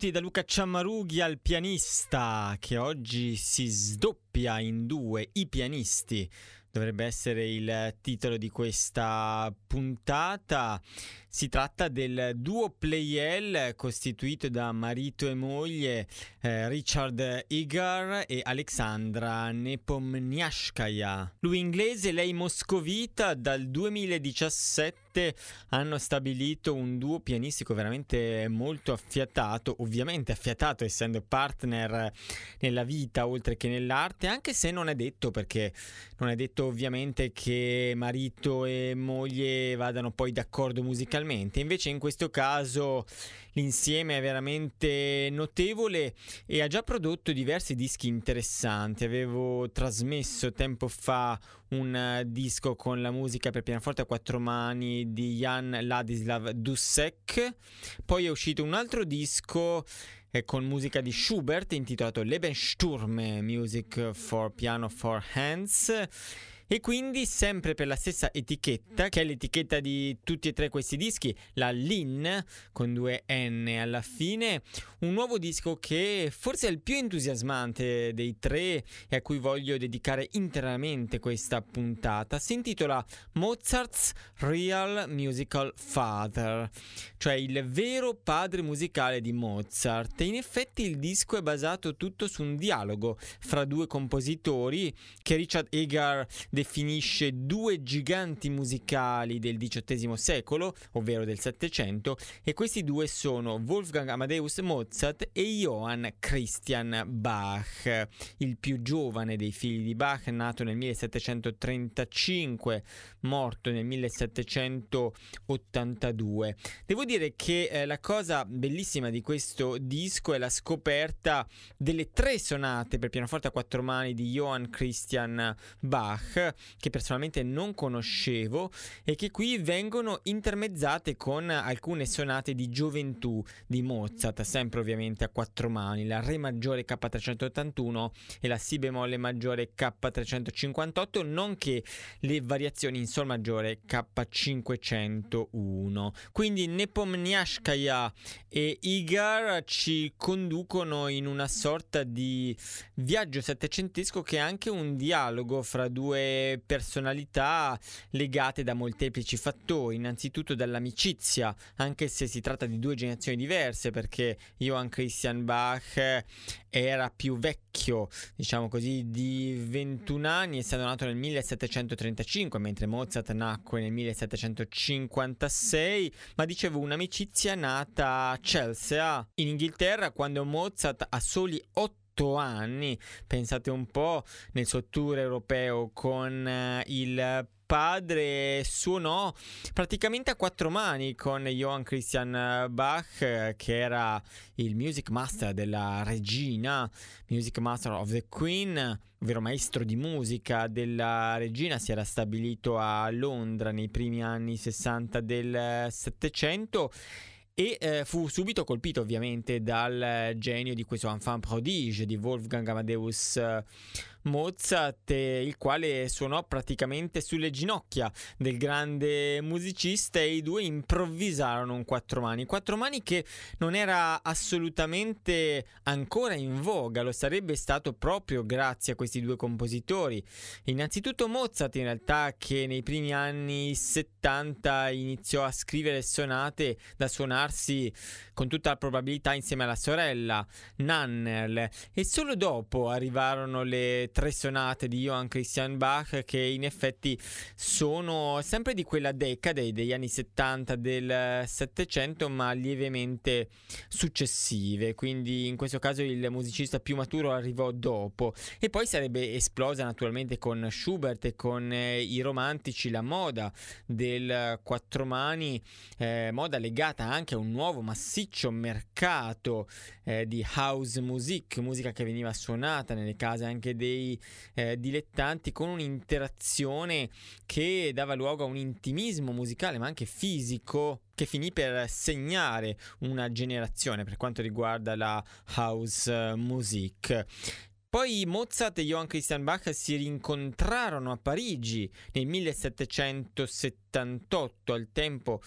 Benvenuti da Luca Ciammarughi al pianista che oggi si sdoppia in due, i pianisti. Dovrebbe essere il titolo di questa puntata. Si tratta del duo Playel costituito da marito e moglie eh, Richard Igar e Alexandra Nepomniashkaya. Lui inglese, lei moscovita, dal 2017 hanno stabilito un duo pianistico veramente molto affiatato, ovviamente affiatato essendo partner nella vita oltre che nell'arte, anche se non è detto perché non è detto ovviamente che marito e moglie vadano poi d'accordo musicalmente musicalmente. Invece in questo caso l'insieme è veramente notevole e ha già prodotto diversi dischi interessanti. Avevo trasmesso tempo fa un disco con la musica per pianoforte a quattro mani di Jan Ladislav Dussek. Poi è uscito un altro disco eh, con musica di Schubert intitolato Lebensturm Music for Piano for Hands e quindi sempre per la stessa etichetta, che è l'etichetta di tutti e tre questi dischi, la Lin con due N alla fine, un nuovo disco che forse è il più entusiasmante dei tre e a cui voglio dedicare interamente questa puntata. Si intitola Mozart's Real Musical Father, cioè il vero padre musicale di Mozart. E in effetti il disco è basato tutto su un dialogo fra due compositori che Richard Egar definisce due giganti musicali del XVIII secolo, ovvero del Settecento, e questi due sono Wolfgang Amadeus Mozart e Johann Christian Bach, il più giovane dei figli di Bach, nato nel 1735, morto nel 1782. Devo dire che eh, la cosa bellissima di questo disco è la scoperta delle tre sonate per pianoforte a quattro mani di Johann Christian Bach che personalmente non conoscevo e che qui vengono intermezzate con alcune sonate di gioventù di Mozart, sempre ovviamente a quattro mani, la Re maggiore K381 e la Si bemolle maggiore K358, nonché le variazioni in Sol maggiore K501. Quindi Nepomniashkaya e Igar ci conducono in una sorta di viaggio settecentesco che è anche un dialogo fra due personalità legate da molteplici fattori, innanzitutto dall'amicizia, anche se si tratta di due generazioni diverse, perché Johann Christian Bach era più vecchio, diciamo così, di 21 anni, essendo nato nel 1735, mentre Mozart nacque nel 1756, ma dicevo un'amicizia nata a Chelsea, in Inghilterra, quando Mozart ha soli 8 anni, pensate un po' nel suo tour europeo con uh, il padre suonò praticamente a quattro mani con Johann Christian Bach, che era il music master della regina, music master of the Queen, ovvero maestro di musica della regina, si era stabilito a Londra nei primi anni 60 del Settecento e eh, fu subito colpito ovviamente dal genio di questo enfant prodige di Wolfgang Amadeus Mozart, eh, il quale suonò praticamente sulle ginocchia del grande musicista e i due improvvisarono un quattro mani. Quattro mani che non era assolutamente ancora in voga, lo sarebbe stato proprio grazie a questi due compositori. Innanzitutto Mozart in realtà che nei primi anni 70 iniziò a scrivere sonate da suonarsi con tutta la probabilità insieme alla sorella Nannerl e solo dopo arrivarono le tre sonate di Johann Christian Bach che in effetti sono sempre di quella decade degli anni 70 del 700 ma lievemente successive. Quindi in questo caso il musicista più maturo arrivò dopo. E poi sarebbe esplosa naturalmente con Schubert e con eh, i romantici la moda del quattro mani eh, moda legata anche a un nuovo massiccio mercato eh, di house music musica che veniva suonata nelle case anche dei eh, dilettanti con un'interazione che dava luogo a un intimismo musicale ma anche fisico che finì per segnare una generazione per quanto riguarda la house music. Poi Mozart e Johann Christian Bach si rincontrarono a Parigi nel 1778, al tempo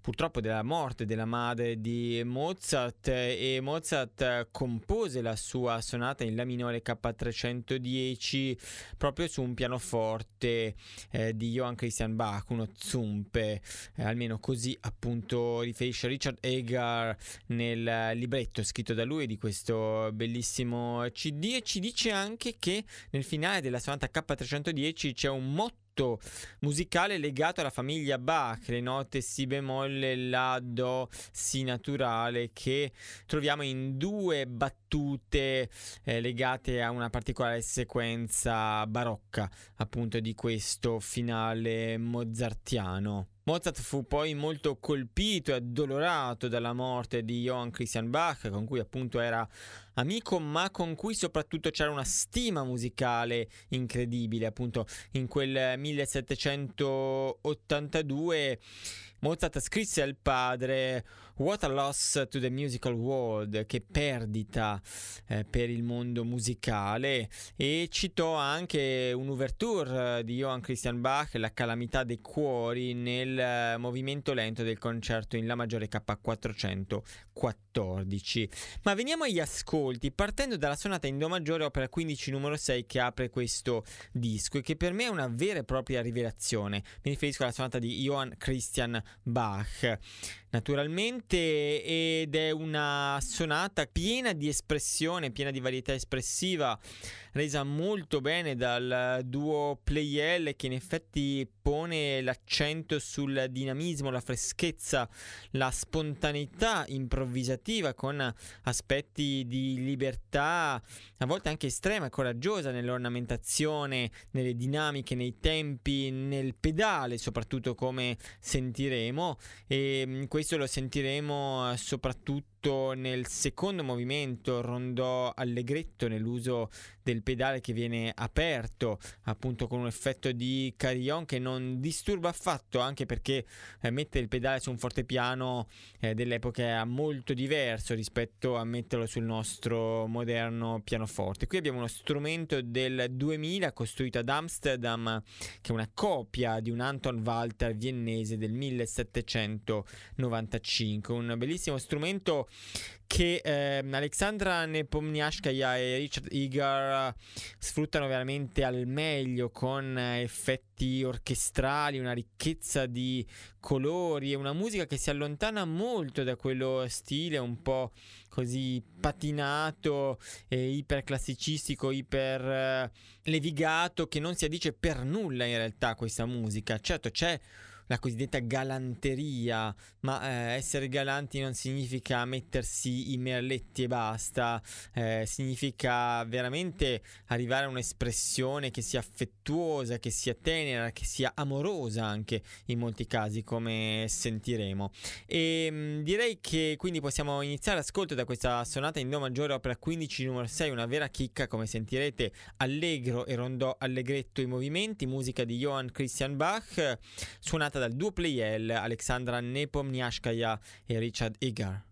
purtroppo della morte della madre di Mozart e Mozart compose la sua sonata in La minore K310 proprio su un pianoforte eh, di Johann Christian Bach, uno zumpe, eh, almeno così appunto riferisce Richard Egar nel libretto scritto da lui di questo bellissimo CD e CD dice anche che nel finale della sonata K310 c'è un motto musicale legato alla famiglia Bach, le note Si bemolle, La, Do, Si naturale, che troviamo in due battute eh, legate a una particolare sequenza barocca, appunto di questo finale mozartiano. Mozart fu poi molto colpito e addolorato dalla morte di Johann Christian Bach, con cui appunto era amico, ma con cui soprattutto c'era una stima musicale incredibile. Appunto, in quel 1782 Mozart scrisse al padre What a loss to the musical world, che perdita eh, per il mondo musicale e citò anche un'ouverture di Johann Christian Bach, La calamità dei cuori, nel eh, movimento lento del concerto in La maggiore K414. Ma veniamo agli ascolti, partendo dalla sonata in Do maggiore opera 15 numero 6 che apre questo disco e che per me è una vera e propria rivelazione. Mi riferisco alla sonata di Johann Christian Bach naturalmente ed è una sonata piena di espressione, piena di varietà espressiva, resa molto bene dal duo Playel che in effetti pone l'accento sul dinamismo, la freschezza, la spontaneità improvvisativa con aspetti di libertà, a volte anche estrema e coraggiosa nell'ornamentazione, nelle dinamiche, nei tempi, nel pedale, soprattutto come sentiremo. E mm, questo lo sentiremo soprattutto soprattutto nel secondo movimento rondò allegretto nell'uso del pedale che viene aperto appunto con un effetto di carillon che non disturba affatto anche perché eh, mettere il pedale su un fortepiano eh, dell'epoca era molto diverso rispetto a metterlo sul nostro moderno pianoforte. Qui abbiamo uno strumento del 2000 costruito ad Amsterdam che è una copia di un Anton Walter viennese del 1795 un bellissimo strumento che eh, Alexandra Nepomniashkaya e Richard Igar sfruttano veramente al meglio con effetti orchestrali, una ricchezza di colori e una musica che si allontana molto da quello stile un po' così patinato e iperclassicistico, iper eh, levigato che non si addice per nulla in realtà a questa musica. Certo c'è la cosiddetta galanteria, ma eh, essere galanti non significa mettersi i merletti e basta, eh, significa veramente arrivare a un'espressione che sia affettuosa, che sia tenera, che sia amorosa anche in molti casi, come sentiremo. E mh, mm, direi che quindi possiamo iniziare l'ascolto da questa sonata in Do maggiore opera 15 numero 6, una vera chicca, come sentirete, allegro e rondò allegretto i movimenti, musica di Johann Christian Bach, suonata dal duo Playel Alexandra Nepomniashkaya e Richard Igar.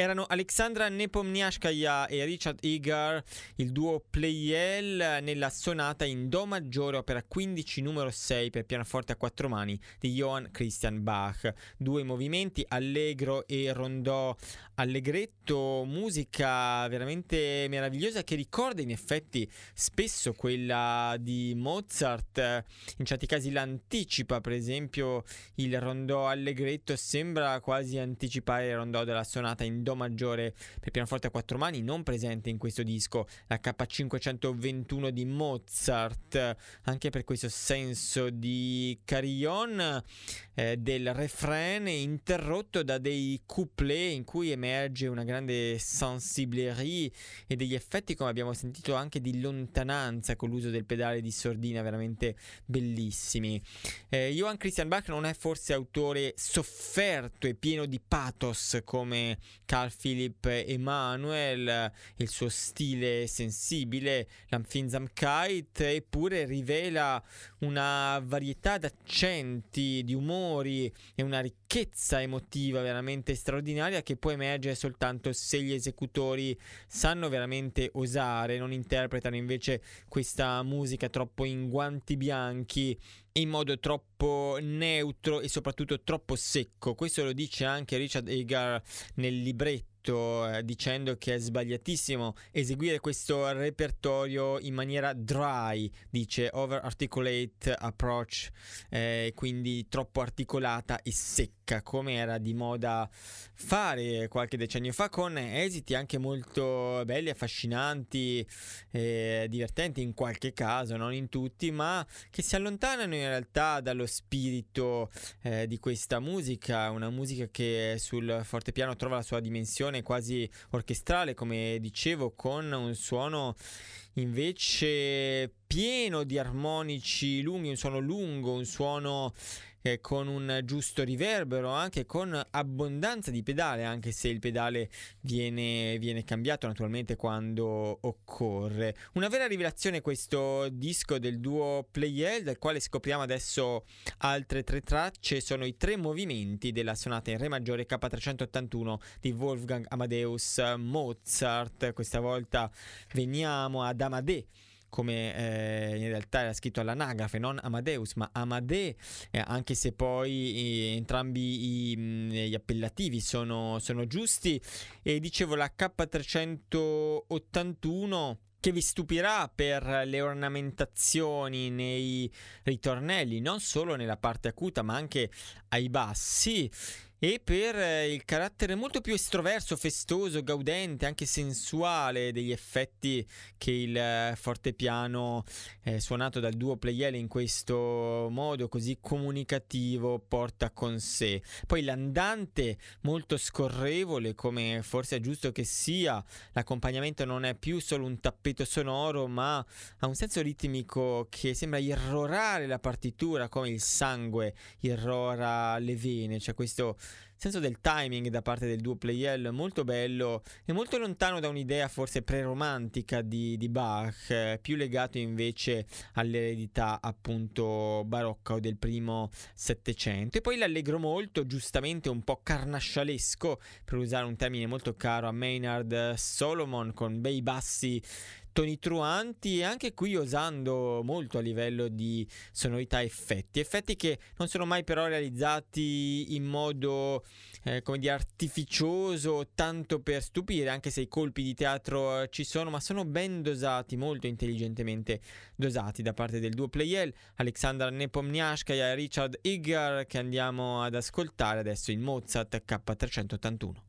Erano Alexandra Nepomniashkaya e Richard Egar, il duo Playel nella sonata in Do maggiore, opera 15 numero 6 per pianoforte a quattro mani di Johann Christian Bach. Due movimenti, allegro e rondò allegretto, musica veramente meravigliosa che ricorda in effetti spesso quella di Mozart, in certi casi l'anticipa, per esempio il rondò allegretto sembra quasi anticipare il rondò della sonata in Do Do maggiore per pianoforte a quattro mani, non presente in questo disco, la K521 di Mozart, anche per questo senso di carillon eh, del refrain interrotto da dei couplet in cui emerge una grande sensiblerie e degli effetti, come abbiamo sentito, anche di lontananza con l'uso del pedale di sordina, veramente bellissimi. Eh, Johann Christian Bach non è forse autore sofferto e pieno di pathos come Carl Philipp Emanuel, il suo stile sensibile, l'Ampfinsamkeit, eppure rivela una varietà d'accenti, di umori e una ricchezza emotiva veramente straordinaria che può emergere soltanto se gli esecutori sanno veramente osare, non interpretano invece questa musica troppo in guanti bianchi in modo troppo neutro e soprattutto troppo secco. Questo lo dice anche Richard Egar nel libretto eh, dicendo che è sbagliatissimo eseguire questo repertorio in maniera dry, dice over articulate approach, eh, quindi troppo articolata e secca, come era di moda fare qualche decennio fa, con esiti anche molto belli, affascinanti, eh, divertenti in qualche caso, non in tutti, ma che si allontanano in realtà dallo spirito eh, di questa musica, una musica che sul fortepiano trova la sua dimensione quasi orchestrale, come dicevo, con un suono invece pieno di armonici lunghi, un suono lungo, un suono eh, con un giusto riverbero, anche con abbondanza di pedale, anche se il pedale viene, viene cambiato naturalmente quando occorre. Una vera rivelazione questo disco del duo Playel, dal quale scopriamo adesso altre tre tracce, sono i tre movimenti della sonata in Re maggiore K381 di Wolfgang Amadeus Mozart. Questa volta veniamo ad Amadee come eh, in realtà era scritto all'anagrafe, non Amadeus, ma Amade, eh, anche se poi eh, entrambi i, mh, gli appellativi sono, sono giusti. E dicevo la K381 che vi stupirà per le ornamentazioni nei ritornelli, non solo nella parte acuta, ma anche ai bassi e per eh, il carattere molto più estroverso, festoso, gaudente, anche sensuale degli effetti che il eh, fortepiano eh, suonato dal duo Playele in questo modo così comunicativo porta con sé. Poi l'andante molto scorrevole, come forse è giusto che sia, l'accompagnamento non è più solo un tappeto sonoro, ma ha un senso ritmico che sembra irrorare la partitura come il sangue irrora le vene, cioè questo senso del timing da parte del duo Playel molto bello e molto lontano da un'idea forse preromantica di, di Bach, eh, più legato invece all'eredità appunto barocca o del primo Settecento. E poi l'allegro molto, giustamente un po' carnascialesco, per usare un termine molto caro a Maynard Solomon, con bei bassi toni truanti e anche qui osando molto a livello di sonorità effetti, effetti che non sono mai però realizzati in modo eh, come dire artificioso tanto per stupire, anche se i colpi di teatro ci sono, ma sono ben dosati, molto intelligentemente dosati da parte del duo Playel, Alexander Nepomniashkaya e Richard Igar che andiamo ad ascoltare adesso in Mozart K381.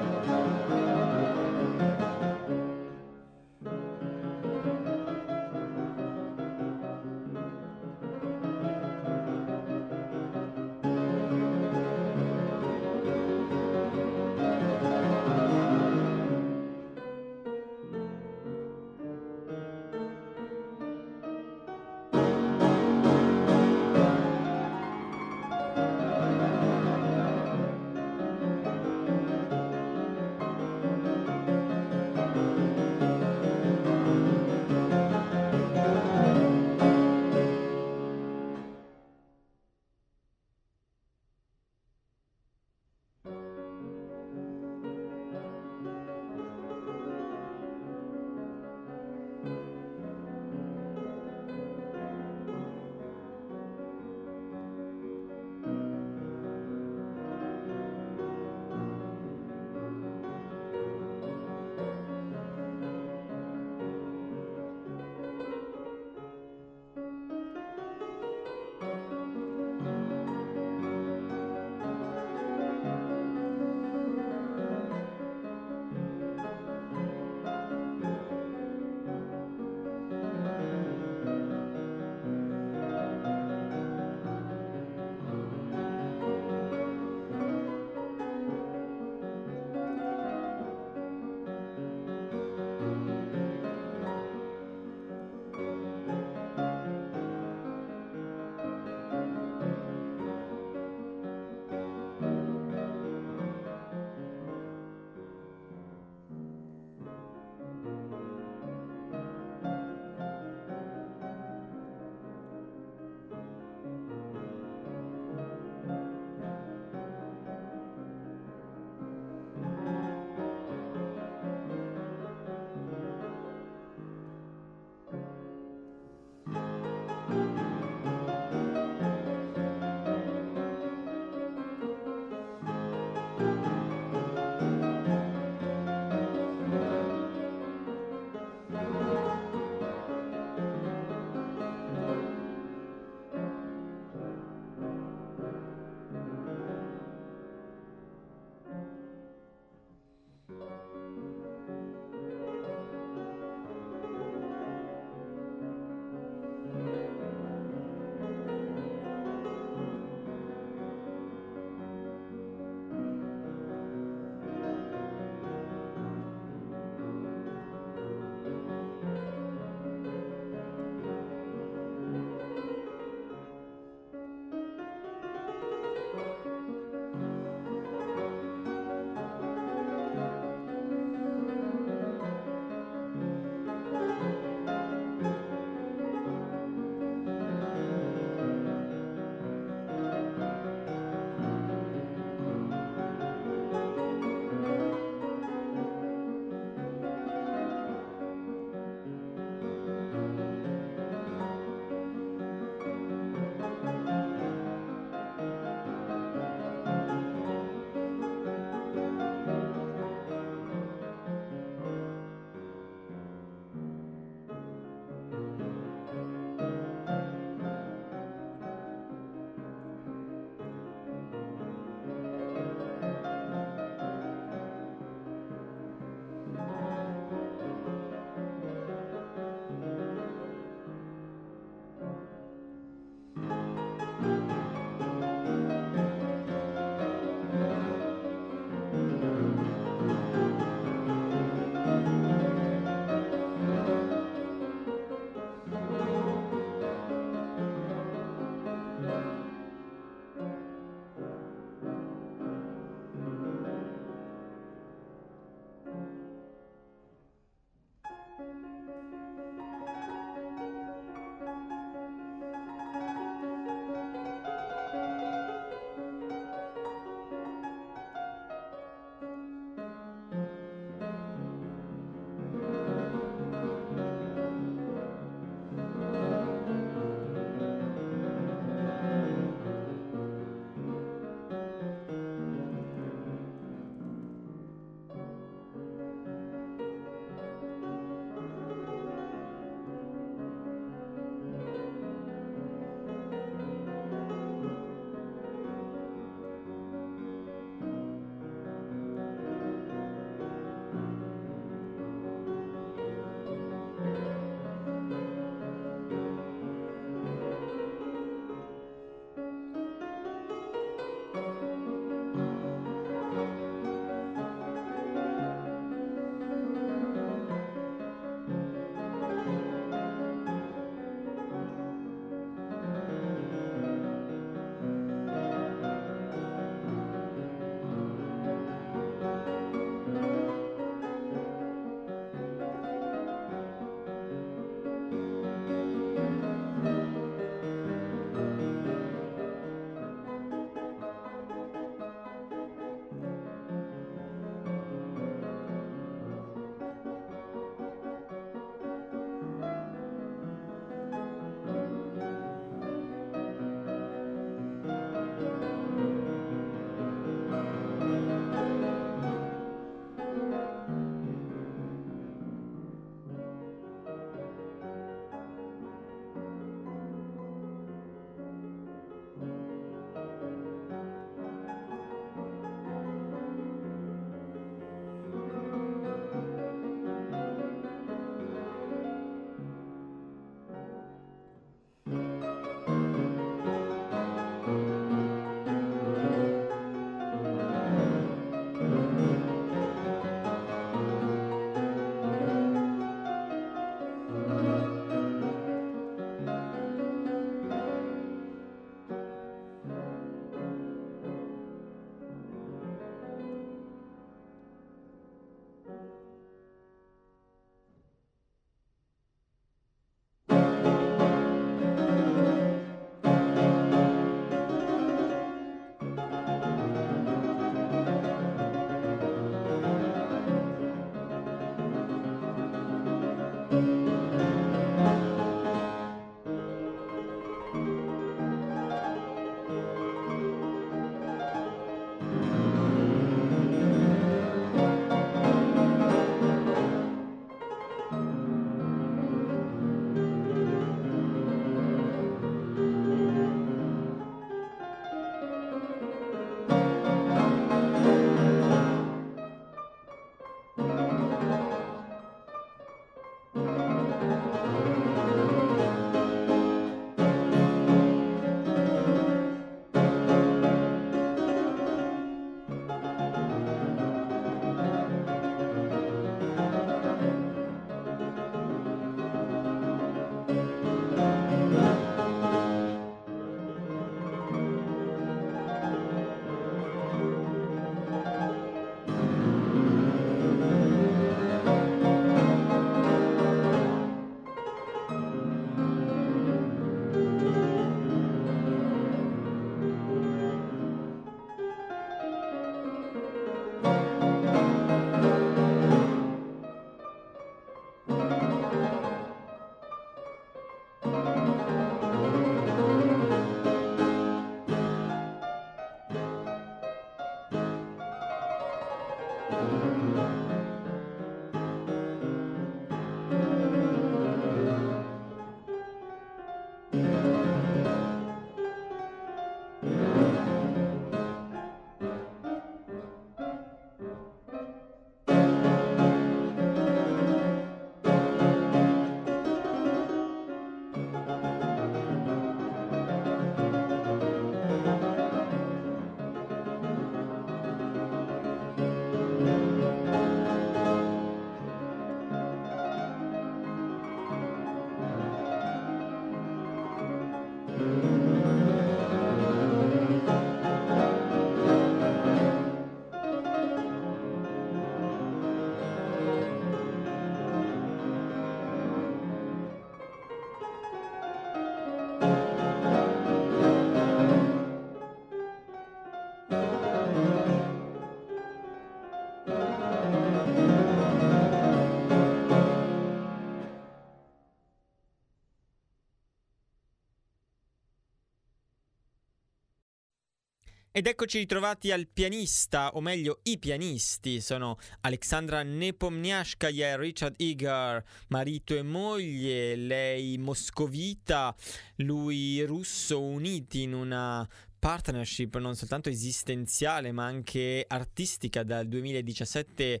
Ed eccoci ritrovati al pianista, o meglio i pianisti, sono Alexandra Nepomniashkaya e Richard Igar, marito e moglie, lei moscovita, lui russo, uniti in una partnership non soltanto esistenziale ma anche artistica dal 2017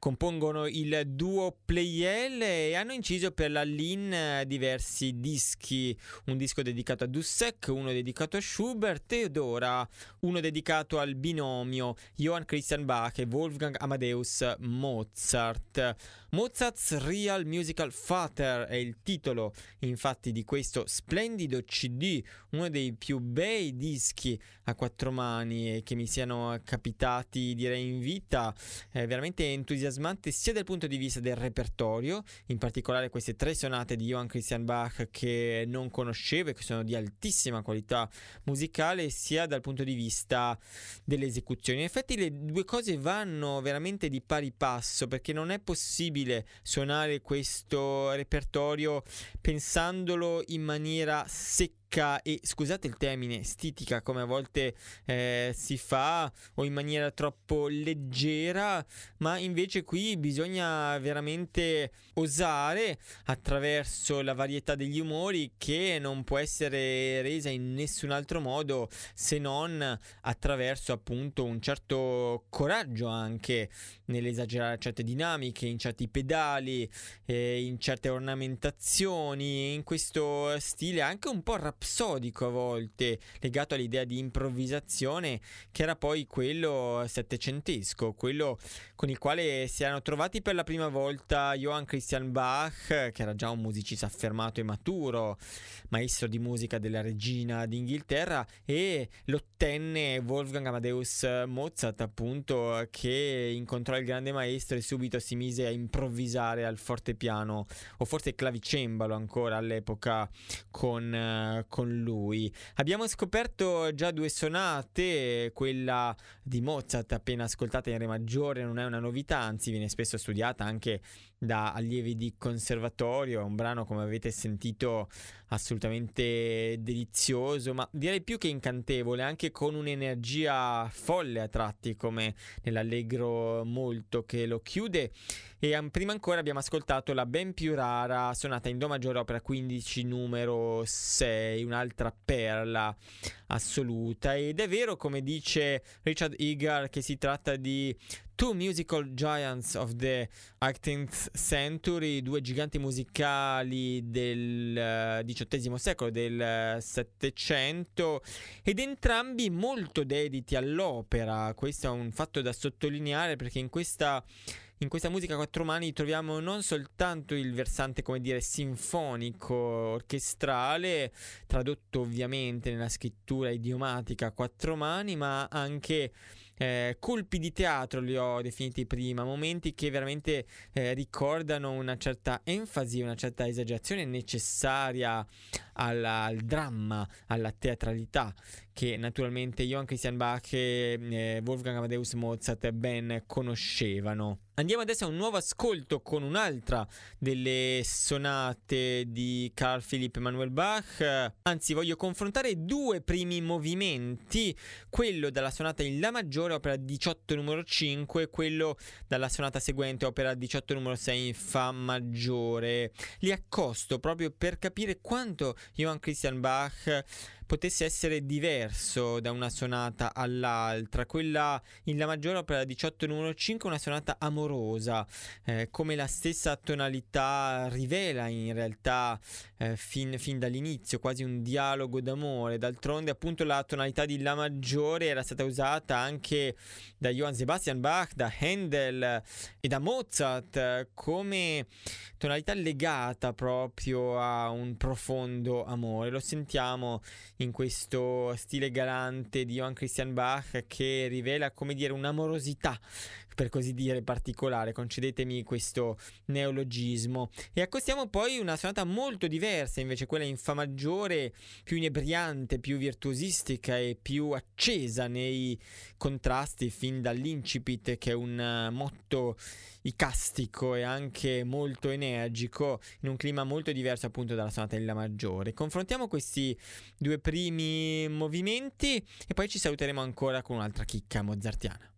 compongono il duo Playel e hanno inciso per la Lin diversi dischi, un disco dedicato a Dussek, uno dedicato a Schubert e ora uno dedicato al binomio Johann Christian Bach e Wolfgang Amadeus Mozart. Mozart's Real Musical Father è il titolo infatti di questo splendido CD, uno dei più bei dischi a quattro mani che mi siano capitati direi in vita, è veramente entusiasmante sia dal punto di vista del repertorio, in particolare queste tre sonate di Johann Christian Bach che non conoscevo e che sono di altissima qualità musicale, sia dal punto di vista delle esecuzioni. In effetti le due cose vanno veramente di pari passo perché non è possibile suonare questo repertorio pensandolo in maniera secca secca e scusate il termine stitica come a volte eh, si fa o in maniera troppo leggera ma invece qui bisogna veramente osare attraverso la varietà degli umori che non può essere resa in nessun altro modo se non attraverso appunto un certo coraggio anche nell'esagerare certe dinamiche in certi pedali eh, in certe ornamentazioni in questo stile anche un po' rap rapsodico a volte, legato all'idea di improvvisazione, che era poi quello settecentesco, quello con il quale si erano trovati per la prima volta Johann Christian Bach, che era già un musicista affermato e maturo, maestro di musica della regina d'Inghilterra, e l'ottenne Wolfgang Amadeus Mozart, appunto, che incontrò il grande maestro e subito si mise a improvvisare al fortepiano, o forse clavicembalo ancora all'epoca, con, con lui. Abbiamo scoperto già due sonate, quella di Mozart appena ascoltata in Re maggiore non è una novità, anzi viene spesso studiata anche da allievi di conservatorio, è un brano come avete sentito assolutamente delizioso, ma direi più che incantevole, anche con un'energia folle a tratti come nell'allegro molto che lo chiude. E prima ancora abbiamo ascoltato la ben più rara sonata in Do maggiore opera 15 numero 6, un'altra perla assoluta. Ed è vero come dice Richard Egar che si tratta di Two Musical Giants of the 18th Century, due giganti musicali del XVIII uh, secolo, del Settecento, ed entrambi molto dediti all'opera. Questo è un fatto da sottolineare perché in questa in questa musica a quattro mani troviamo non soltanto il versante, come dire, sinfonico, orchestrale, tradotto ovviamente nella scrittura idiomatica a quattro mani, ma anche eh, colpi di teatro li ho definiti prima, momenti che veramente eh, ricordano una certa enfasi, una certa esagerazione necessaria alla, al dramma, alla teatralità che naturalmente Johann Christian Bach e eh, Wolfgang Amadeus Mozart ben conoscevano. Andiamo adesso a un nuovo ascolto con un'altra delle sonate di Carl Philipp Emanuel Bach. Anzi, voglio confrontare due primi movimenti, quello dalla sonata in La maggiore, opera 18 numero 5, e quello dalla sonata seguente, opera 18 numero 6 in Fa maggiore. Li accosto proprio per capire quanto Johann Christian Bach potesse essere diverso da una sonata all'altra. Quella in La maggiore opera 18 numero 5 una sonata amorosa, eh, come la stessa tonalità rivela in realtà eh, fin, fin, dall'inizio, quasi un dialogo d'amore. D'altronde appunto la tonalità di La maggiore era stata usata anche da Johann Sebastian Bach, da Handel e da Mozart come tonalità legata proprio a un profondo amore. Lo sentiamo in questo stile galante di Johann Christian Bach che rivela, come dire, un'amorosità per così dire particolare, concedetemi questo neologismo. E accostiamo poi una sonata molto diversa, invece quella in Fa maggiore, più inebriante, più virtuosistica e più accesa nei contrasti fin dall'incipit che è un motto icastico e anche molto energico in un clima molto diverso appunto dalla sonata in La maggiore. Confrontiamo questi due primi movimenti e poi ci saluteremo ancora con un'altra chicca mozartiana.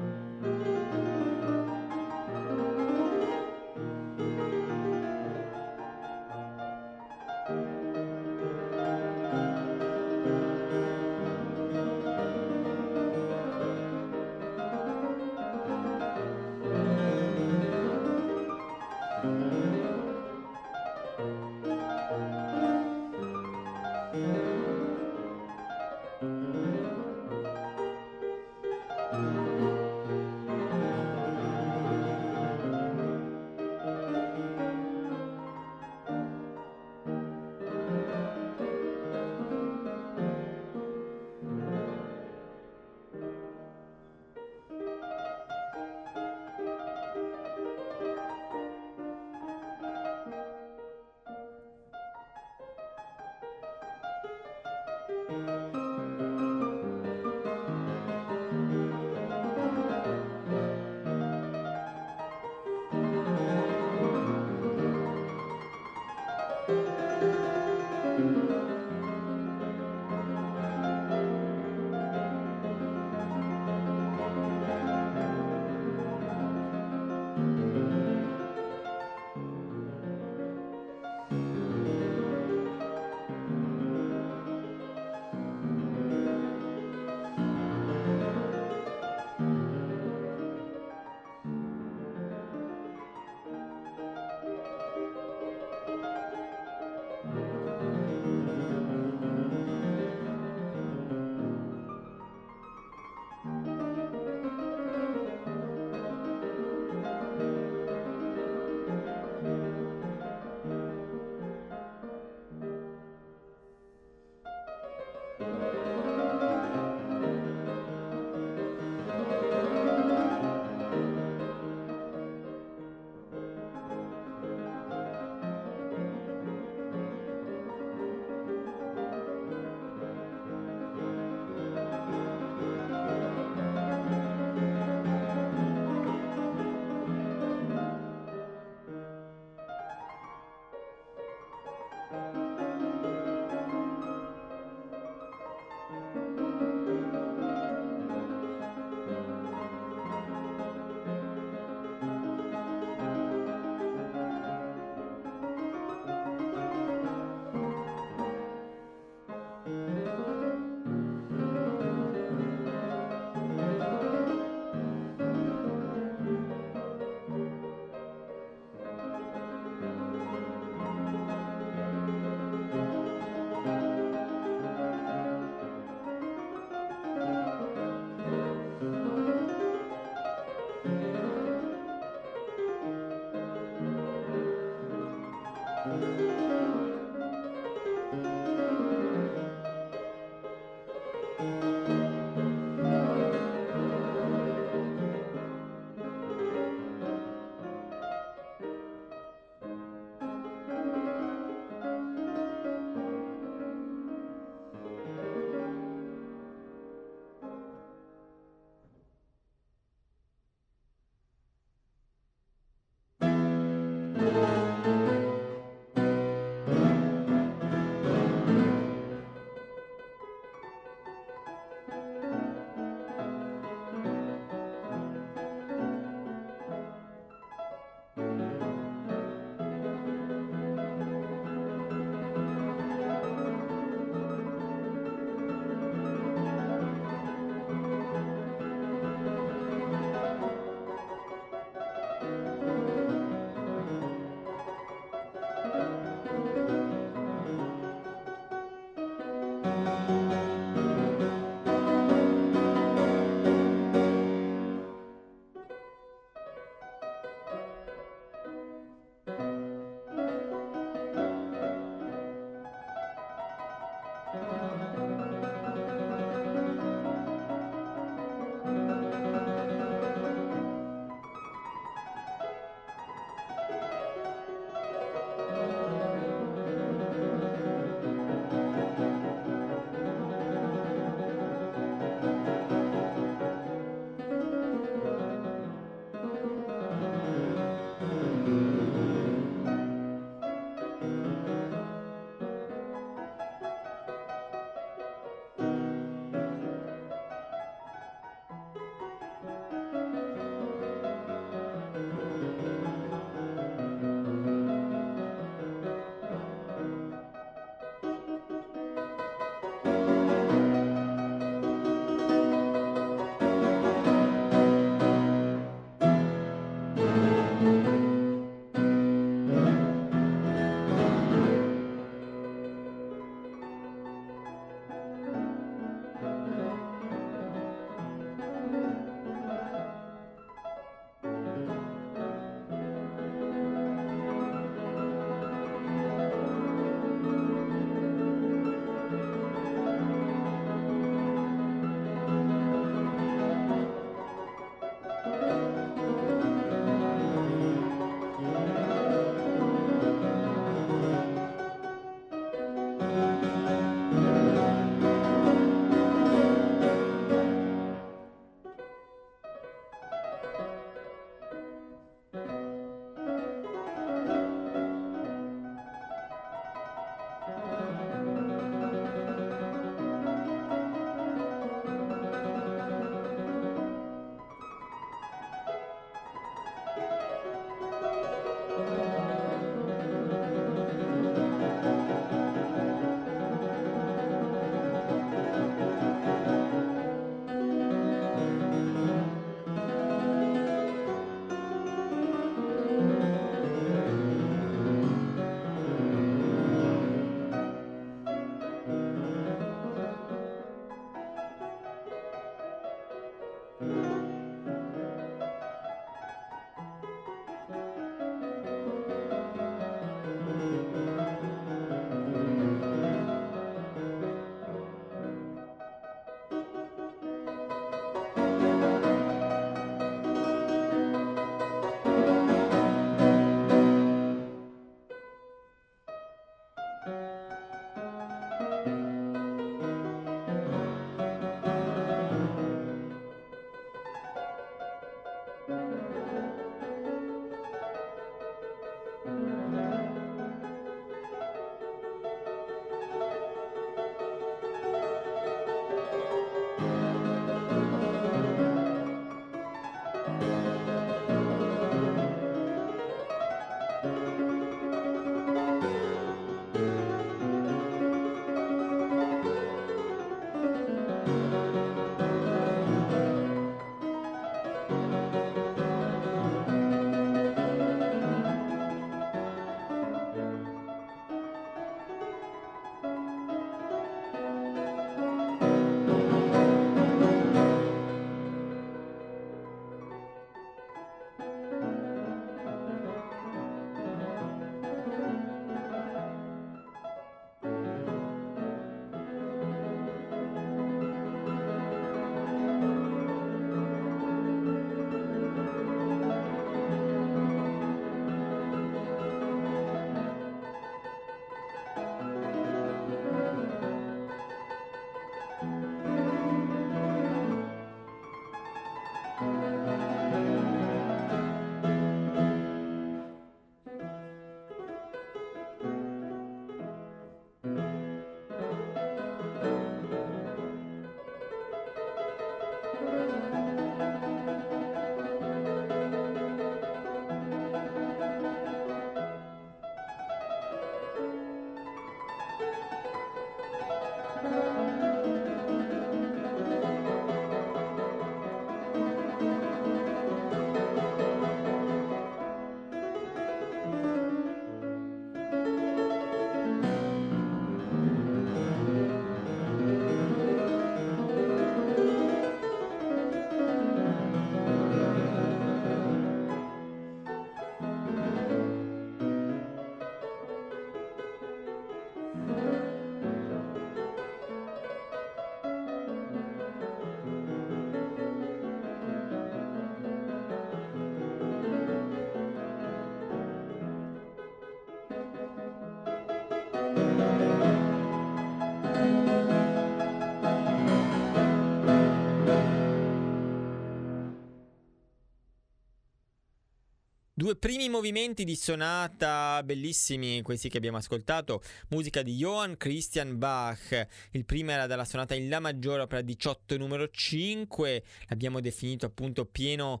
Due primi movimenti di sonata bellissimi, questi che abbiamo ascoltato, musica di Johann Christian Bach. Il primo era dalla sonata in La maggiore, opera 18 numero 5, l'abbiamo definito appunto pieno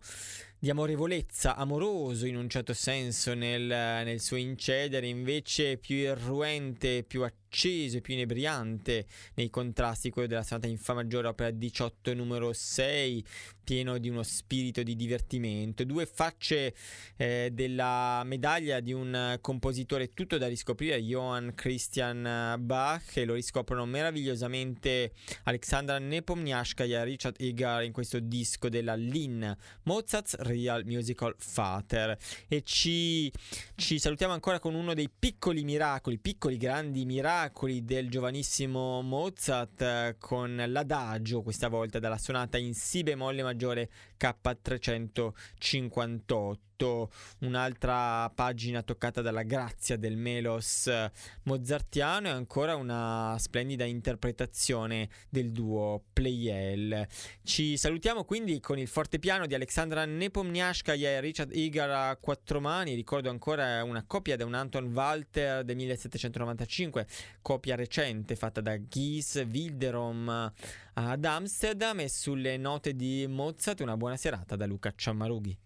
di amorevolezza, amoroso in un certo senso nel, nel suo incedere, invece più irruente, più acceso più inebriante nei contrasti, quello della sonata in maggiore, opera 18 numero 6, pieno di uno spirito di divertimento. Due facce eh, della medaglia di un compositore tutto da riscoprire, Johann Christian Bach, e lo riscoprono meravigliosamente Alexandra Nepomniashkaya e Richard Egar in questo disco della Lin Mozart's Real Musical Father e ci, ci salutiamo ancora con uno dei piccoli miracoli, piccoli grandi miracoli del giovanissimo Mozart con l'adagio questa volta dalla sonata in Si bemolle maggiore K358 un'altra pagina toccata dalla grazia del melos mozartiano e ancora una splendida interpretazione del duo Pleyel. Ci salutiamo quindi con il fortepiano di Alexandra Nepomniashkaya e Richard Igar a quattro mani, ricordo ancora una copia da un Anton Walter del 1795, copia recente fatta da Gies Wilderom ad Amsterdam e sulle note di Mozart una buona serata da Luca Ciammarughi.